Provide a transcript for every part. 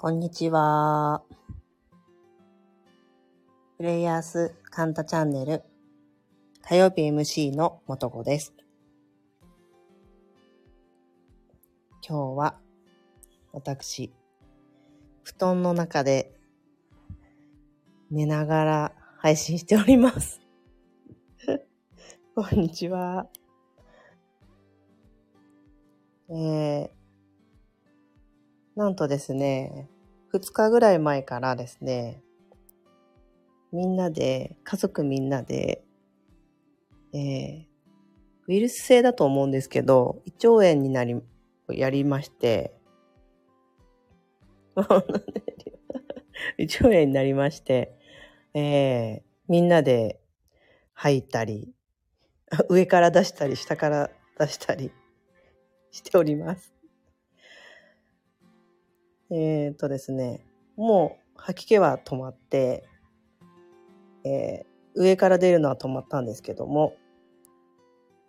こんにちは。プレイヤースカンタチャンネル火曜日 MC のもとこです。今日は私、布団の中で寝ながら配信しております。こんにちは。えー、なんとですね、2日ぐらい前からですね、みんなで、家族みんなで、えー、ウイルス性だと思うんですけど、胃腸炎になり、やりまして、胃腸炎になりまして、えー、みんなで吐いたり、上から出したり、下から出したりしております。えー、とですね、もう吐き気は止まって、えー上から出るのは止まったんですけども、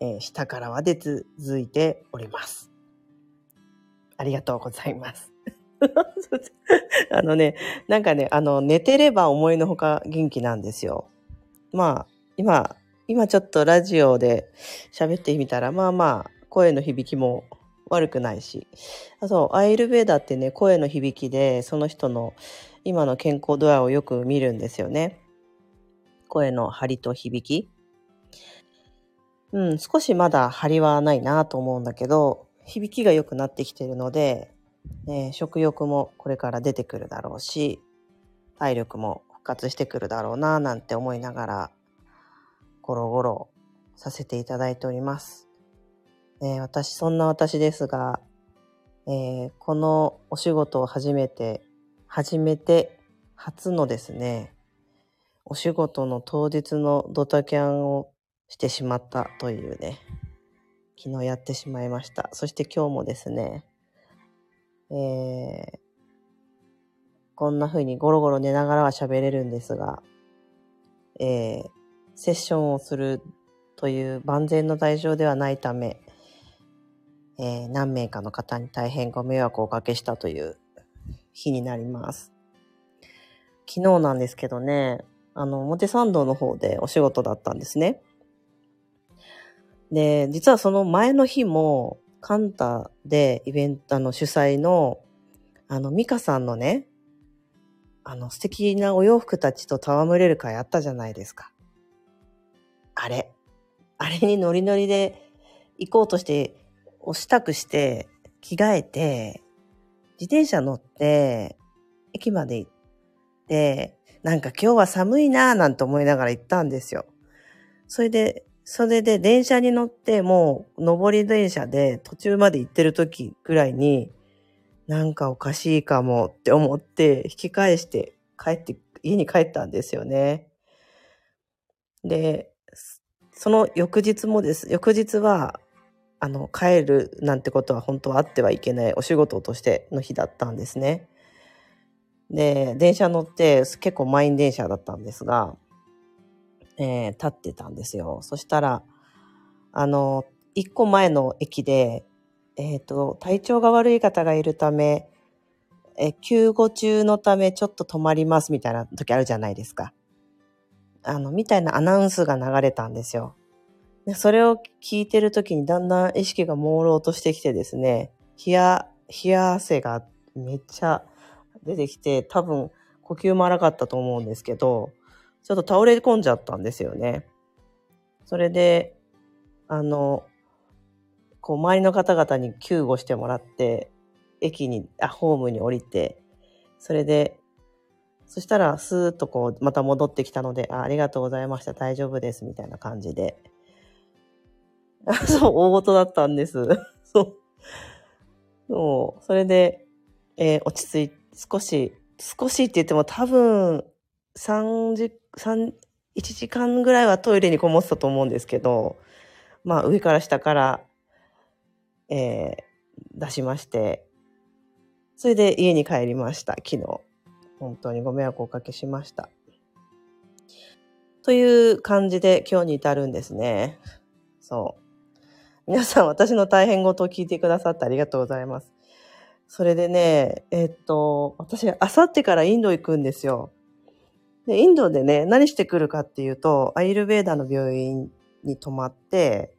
えー下からは出続いております。ありがとうございます。あのね、なんかね、あの、寝てれば思いのほか元気なんですよ。まあ、今、今ちょっとラジオで喋ってみたら、まあまあ、声の響きも悪くないし。あと、アイルベーダってね、声の響きで、その人の今の健康度合いをよく見るんですよね。声の張りと響き。うん、少しまだ張りはないなと思うんだけど、響きが良くなってきてるので、えー食欲もこれから出てくるだろうし、体力も復活してくるだろうななんて思いながら、ゴロゴロさせていただいております。えー私、そんな私ですが、えーこのお仕事を始めて、始めて初のですね、お仕事の当日のドタキャンをしてしまったというね、昨日やってしまいました。そして今日もですね、えーこんな風にゴロゴロ寝ながらは喋れるんですが、えーセッションをするという万全の対象ではないため、えー何名かの方に大変ご迷惑をおかけしたという日になります。昨日なんですけどね、あの、表参道の方でお仕事だったんですね。で、実はその前の日も、カンタでイベント、の、主催の、あの、ミカさんのね、あの、素敵なお洋服たちと戯れる会あったじゃないですか。あれ。あれにノリノリで行こうとして、押したくして、着替えて、自転車乗って、駅まで行って、なんか今日は寒いなぁなんて思いながら行ったんですよ。それで、それで電車に乗って、もう上り電車で途中まで行ってる時ぐらいに、なんかおかしいかもって思って、引き返して帰って、家に帰ったんですよね。で、その翌日もです。翌日は、あの、帰るなんてことは本当はあってはいけないお仕事としての日だったんですね。で、電車乗って結構満員電車だったんですが、えー立ってたんですよ。そしたら、あの、一個前の駅で、えっ、と、体調が悪い方がいるため、え、救護中のためちょっと止まりますみたいな時あるじゃないですか。あの、みたいなアナウンスが流れたんですよ。でそれを聞いてる時にだんだん意識が朦朧としてきてですね、冷や、冷や汗がめっちゃ出てきて、多分呼吸も荒かったと思うんですけど、ちょっと倒れ込んじゃったんですよね。それで、あの、こう周りの方々に救護してもらって、駅に、あ、ホームに降りて、それで、そしたらスーッとこう、また戻ってきたので、あありがとうございました、大丈夫です、みたいな感じで。そう、大事だったんです。そう。そう、それで、えー落ち着い、少し、少しって言っても多分、3時、三1時間ぐらいはトイレにこもってたと思うんですけど、まあ上から下から、えー出しまして、それで家に帰りました、昨日。本当にご迷惑をおかけしました。という感じで今日に至るんですね。そう。皆さん私の大変事を聞いてくださってありがとうございます。それでね、えっと、私、あさってからインド行くんですよ。で、インドでね、何してくるかっていうと、アイルベーダの病院に泊まって、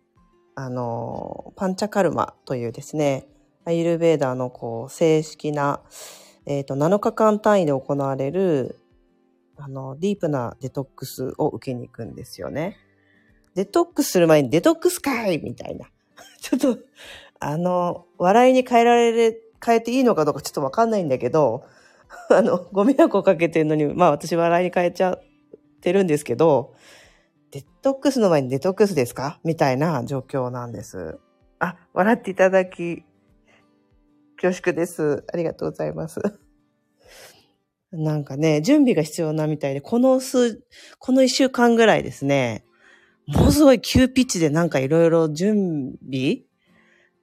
あの、パンチャカルマというですね、アイルベーダのこう正式な、えっ、と、7日間単位で行われる、あの、ディープなデトックスを受けに行くんですよね。デトックスする前にデトックスかいみたいな。ちょっと、あの、笑いに変えられ、変えていいのかどうかちょっとわかんないんだけど、あの、ご迷惑をかけてるのに、まあ私笑いに変えちゃってるんですけど、デトックスの前にデトックスですか？みたいな状況なんです。あ、笑っていただき、恐縮です。ありがとうございます。なんかね、準備が必要なみたいで、この数、この一週間ぐらいですね、ものすごい急ピッチでなんかいろいろ準備？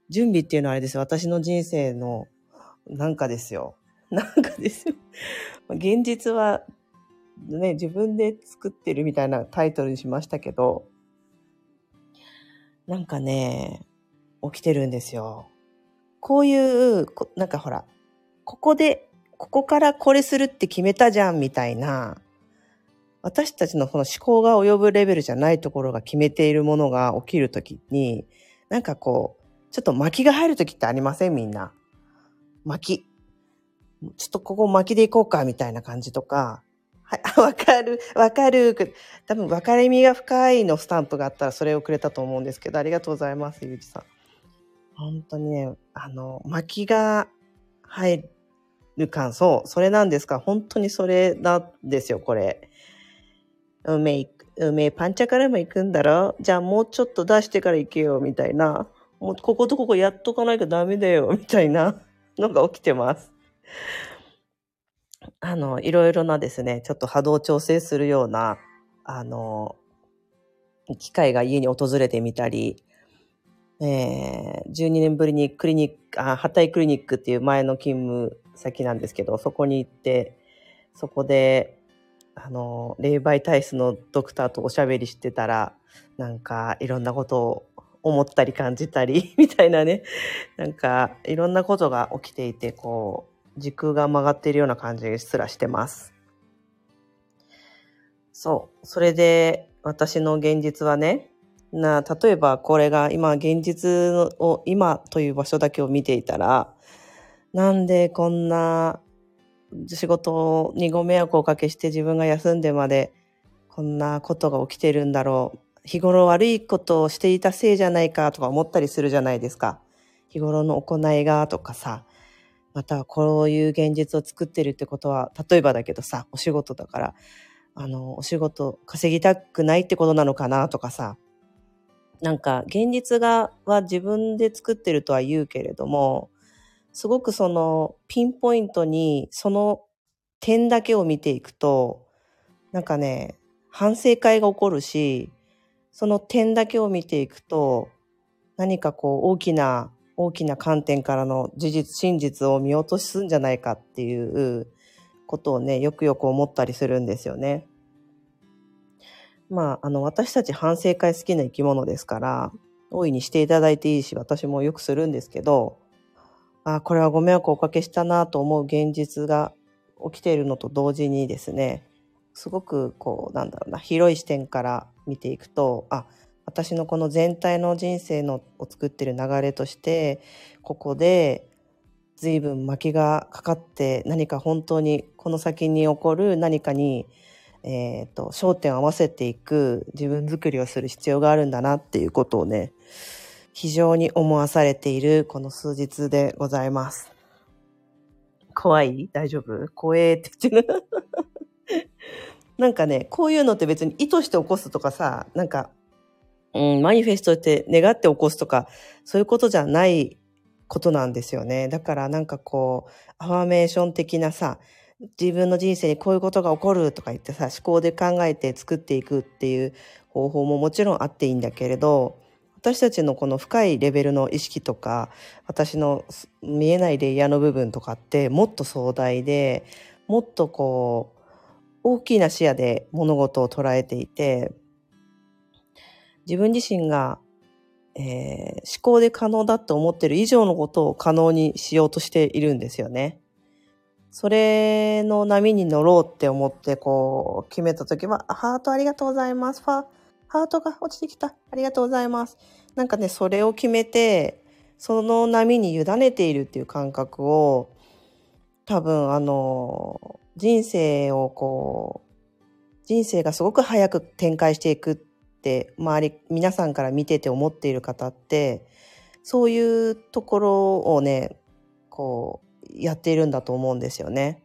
準備っていうのはあれですよ。私の人生のなんかですよ。なんかですよ。現実はね、自分で作ってるみたいなタイトルにしましたけど、なんかね、起きてるんですよ。こういう、なんかほら、ここで、ここからこれするって決めたじゃんみたいな、私たちのこの思考が及ぶレベルじゃないところが決めているものが起きるときに、なんかこう、ちょっと巻きが入るときってありません？みんな。巻き。ちょっとここ巻きでいこうかみたいな感じとか、はい、わかる、わかる。多分、分かれみが深いのスタンプがあったらそれをくれたと思うんですけど、ありがとうございます、ゆうじさん。本当にね、あの、巻きが入る感、そう、それなんですか？本当にそれなんですよ、これ。梅、梅、パンチャからも行くんだろ？じゃあもうちょっと出してから行けよ、みたいな。もうこことここやっとかないとダメだよ、みたいなのが起きてます。あの、いろいろなですね、ちょっと波動調整するような、あの、機会が家に訪れてみたり、えー、12年ぶりにクリニック、あ、ハタイクリニックっていう前の勤務先なんですけど、そこに行って、そこで、あの、霊媒体質のドクターとおしゃべりしてたら、なんかいろんなことを思ったり感じたり、みたいなね、なんかいろんなことが起きていて、こう、時空が曲がっているような感じすらしてます。そう。それで、私の現実はね、な、例えばこれが今現実を、今という場所だけを見ていたら、なんでこんな仕事にご迷惑をおかけして自分が休んでまでこんなことが起きてるんだろう。日頃悪いことをしていたせいじゃないかとか思ったりするじゃないですか。日頃の行いがとかさ、またこういう現実を作ってるってことは、例えばだけどさ、お仕事だから、あの、お仕事稼ぎたくないってことなのかなとかさ、なんか現実がは自分で作ってるとは言うけれども、すごくそのピンポイントにその点だけを見ていくと、なんかね、反省会が起こるし、その点だけを見ていくと、何かこう大きな大きな観点からの事実、真実を見落とすんじゃないかっていうことをね、よくよく思ったりするんですよね。まあ、あの、私たち反省会好きな生き物ですから、大いにしていただいていいし、私もよくするんですけど、あこれはご迷惑をおかけしたなと思う現実が起きているのと同時にですね、すごくこう、なんだろうな、広い視点から見ていくと、あ、私のこの全体の人生のを作ってる流れとしてここで随分巻きがかかって何か本当にこの先に起こる何かに、えーと、焦点を合わせていく自分作りをする必要があるんだなっていうことをね非常に思わされているこの数日でございます。怖い？大丈夫？怖えって言ってる。なんかね、こういうのって別に意図して起こすとかさ、なんかうん、マニフェストって願って起こすとか、そういうことじゃないことなんですよね。だからなんかこう、アファメーション的なさ、自分の人生にこういうことが起こるとか言ってさ、思考で考えて作っていくっていう方法ももちろんあっていいんだけれど、私たちのこの深いレベルの意識とか、私の見えないレイヤーの部分とかってもっと壮大で、もっとこう、大きな視野で物事を捉えていて、自分自身が、えー思考で可能だって思ってる以上のことを可能にしようとしているんですよね。それの波に乗ろうって思ってこう決めた時は、ハートありがとうございます。ファハートが落ちてきた。ありがとうございます。なんかね、それを決めて、その波に委ねているっていう感覚を、多分あの、人生をこう、人生がすごく早く展開していくって、周り、皆さんから見てて思っている方って、そういうところをね、こう、やっているんだと思うんですよね。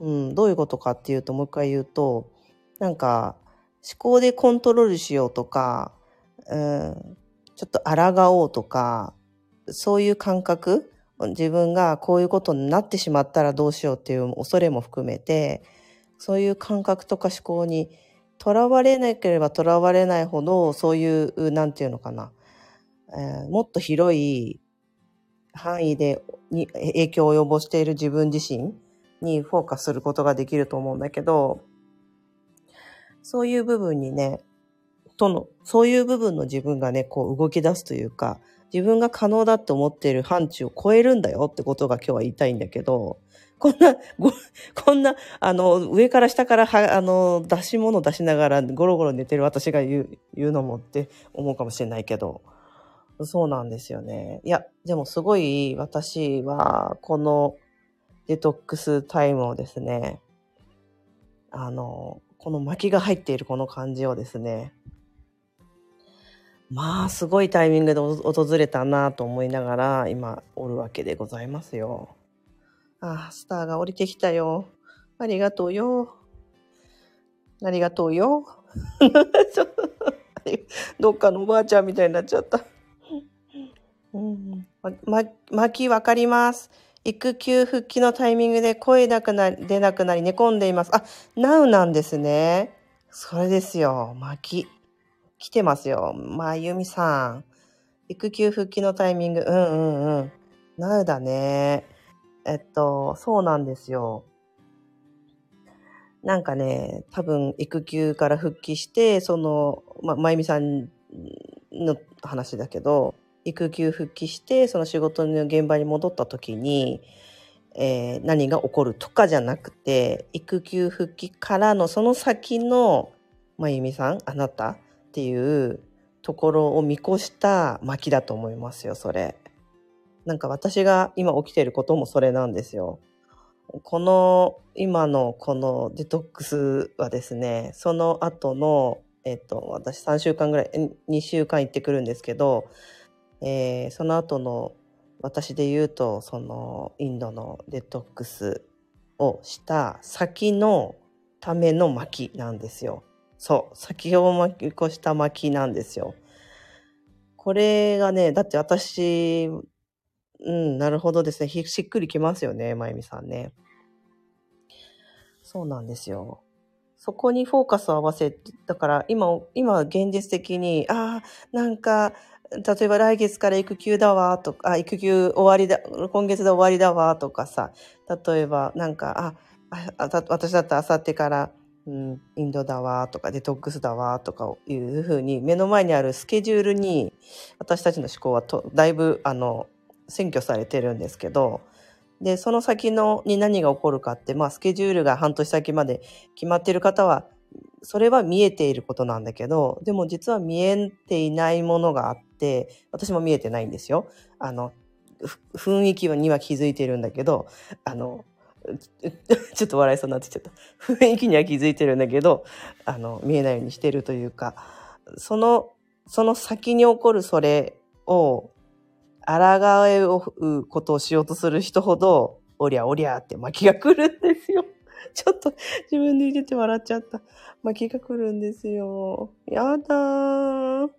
うん、どういうことかっていうと、もう一回言うと、なんか、思考でコントロールしようとか、うん、ちょっと抗おうとか、そういう感覚、自分がこういうことになってしまったらどうしようっていう恐れも含めて、そういう感覚とか思考にとらわれなければとらわれないほど、そういう、なんていうのかな、えーもっと広い範囲でに影響を及ぼしている自分自身にフォーカスすることができると思うんだけど、そういう部分にね、との、そういう部分の自分がね、こう動き出すというか、自分が可能だって思っている範疇を超えるんだよってことが今日は言いたいんだけど、こんな、こんな、あの、上から下からは、あの、出し物出しながらゴロゴロ寝てる私が言う、言うのもって思うかもしれないけど、そうなんですよね。いや、でもすごい私は、このデトックスタイムをですね、あの、この巻きが入っているこの感じをですね、まあ、すごいタイミングで訪れたなと思いながら、今、おるわけでございますよ。ああ、スターが降りてきたよ。ありがとうよ。ありがとうよ。ちょっとどっかのおばあちゃんみたいになっちゃった。うん、ま、ま、巻きわかります。育休復帰のタイミングで声なくな、出なくなり寝込んでいます。あ、ナウなんですね。それですよ。巻き。来てますよ。まゆみさん。育休復帰のタイミング。うんうんうん。ナウだね。えっと、そうなんですよ。なんかね、多分育休から復帰して、その、ま、まゆみさんの話だけど、育休復帰して、その仕事の現場に戻った時に、えー何が起こるとかじゃなくて、育休復帰からのその先の、まゆみさん、あなたっていうところを見越した巻きだと思いますよ、それ。なんか私が今起きてることもそれなんですよ。この、今のこのデトックスはですね、その後の、えっと、私3週間ぐらい、2週間行ってくるんですけど、えーその後の私で言うと、そのインドのデトックスをした先のための巻なんですよ。そう、先を巻き越した巻なんですよ。これがね、だって私、うん、なるほどですね。しっくりきますよね、まゆみさんね。そうなんですよ。そこにフォーカスを合わせ、だから今、今現実的に、ああ、なんか、例えば来月から育休だわとか、あ、育休終わりだ、今月で終わりだわとかさ、例えばなんか、あ、あ私だったら明後日から、うん、インドだわとかデトックスだわとかいうふうに目の前にあるスケジュールに私たちの思考はとだいぶあの占拠されてるんですけどでその先のに何が起こるかって、まあ、スケジュールが半年先まで決まっている方はそれは見えていることなんだけどでも実は見えていないものがあって私も見えてないんですよ。あの雰囲気には気づいてるんだけどあの ちょっと笑いそうになってきちゃった。雰囲気には気づいてるんだけど、あの、見えないようにしてるというか、その、その先に起こるそれを、抗えうことをしようとする人ほど、おりゃおりゃって巻きが来るんですよ。ちょっと自分で入れて笑っちゃった。巻きが来るんですよ。やだー。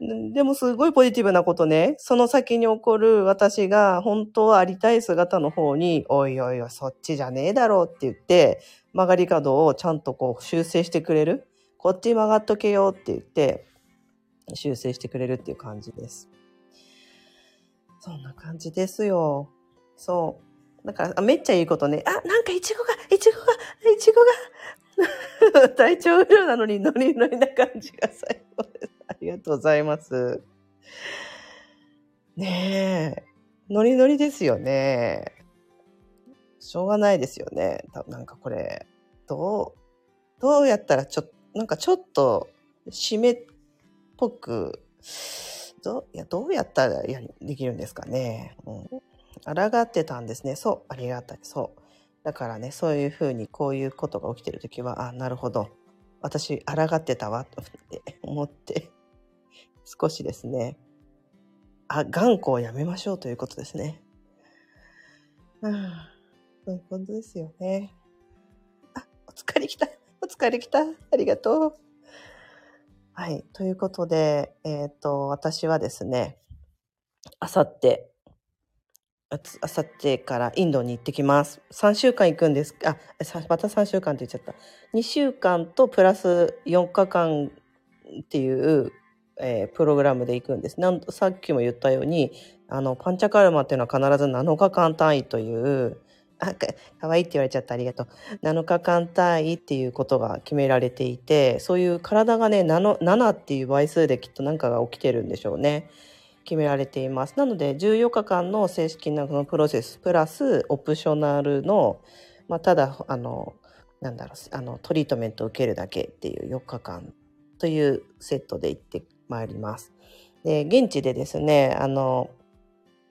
でもすごいポジティブなことね。その先に起こる私が本当はありたい姿の方に、おいおいおい、そっちじゃねえだろうって言って、曲がり角をちゃんとこう修正してくれる？こっち曲がっとけよって言って、修正してくれるっていう感じです。そんな感じですよ。そう。だから、めっちゃいいことね。あ、なんかイチゴが、イチゴが、イチゴが。体調不良なのにノリノリな感じが最高です。ありがとうございます。ねえ。ノリノリですよね。しょうがないですよね。なんかこれ、どう、どうやったらちょ、なんかちょっと、締めっぽく、どう、いや、どうやったらやできるんですかね。うん。抗ってたんですね。そう、ありがたい。そう。だからね、そういうふうにこういうことが起きてるときは、あ、なるほど。私、抗ってたわ、と思って、少しですね、あ、頑固をやめましょうということですね。うん。そういうことですよね。あ、お疲れ来た。お疲れ来た。ありがとう。はい。ということで、えっ、と、私はですね、あさって、あさってからインドに行ってきます。3週間行くんです。あ、また3週間って言っちゃった。2週間とプラス4日間っていう、えープログラムで行くんです。なんさっきも言ったように、あの、パンチャカルマっていうのは必ず7日間単位という、あ、かかわいいって言われちゃった。ありがとう。7日間単位っていうことが決められていて、そういう体がね、7, 7っていう倍数できっと何かが起きてるんでしょうね。決められています。なので、14日間の正式なこのプロセス、プラスオプショナルの、まあ、ただ、あの、なんだろう、あの、トリートメントを受けるだけっていう4日間というセットで行ってまいります。で、現地でですね、あの、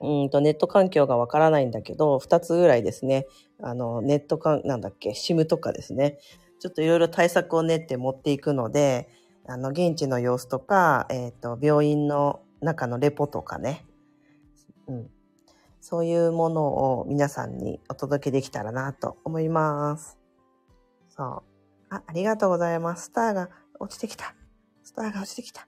うんとネット環境がわからないんだけど、2つぐらいですね、あの、ネットかなんだっけ、SIM とかですね、ちょっといろいろ対策を練って持っていくので、あの、現地の様子とか、えっ、と、病院の中のレポとかね、うん。そういうものを皆さんにお届けできたらなと思います。そう。あ、ありがとうございます。スターが落ちてきた。スターが落ちてきた。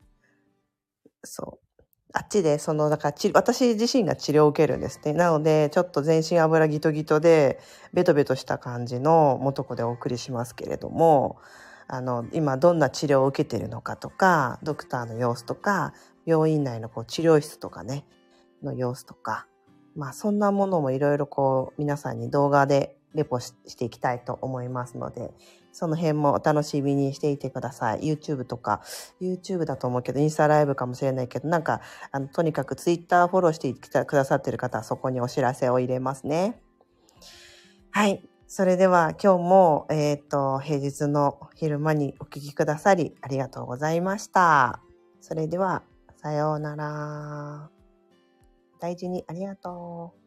そう。あっちで、その、だから、私自身が治療を受けるんですね。なので、ちょっと全身油ギトギトで、ベトベトした感じの元子でお送りしますけれども、あの、今どんな治療を受けているのかとか、ドクターの様子とか、病院内のこう治療室とかね、の様子とか、まあそんなものもいろいろこう皆さんに動画でレポしていきたいと思いますので、その辺もお楽しみにしていてください。YouTube とか、YouTube だと思うけど、インスタライブかもしれないけど、なんか、あの、とにかく Twitter フォローしてくださってる方はそこにお知らせを入れますね。はい。それでは今日も、えっ、と、平日の昼間にお聞きくださりありがとうございました。それでは、さようなら。大事にありがとう。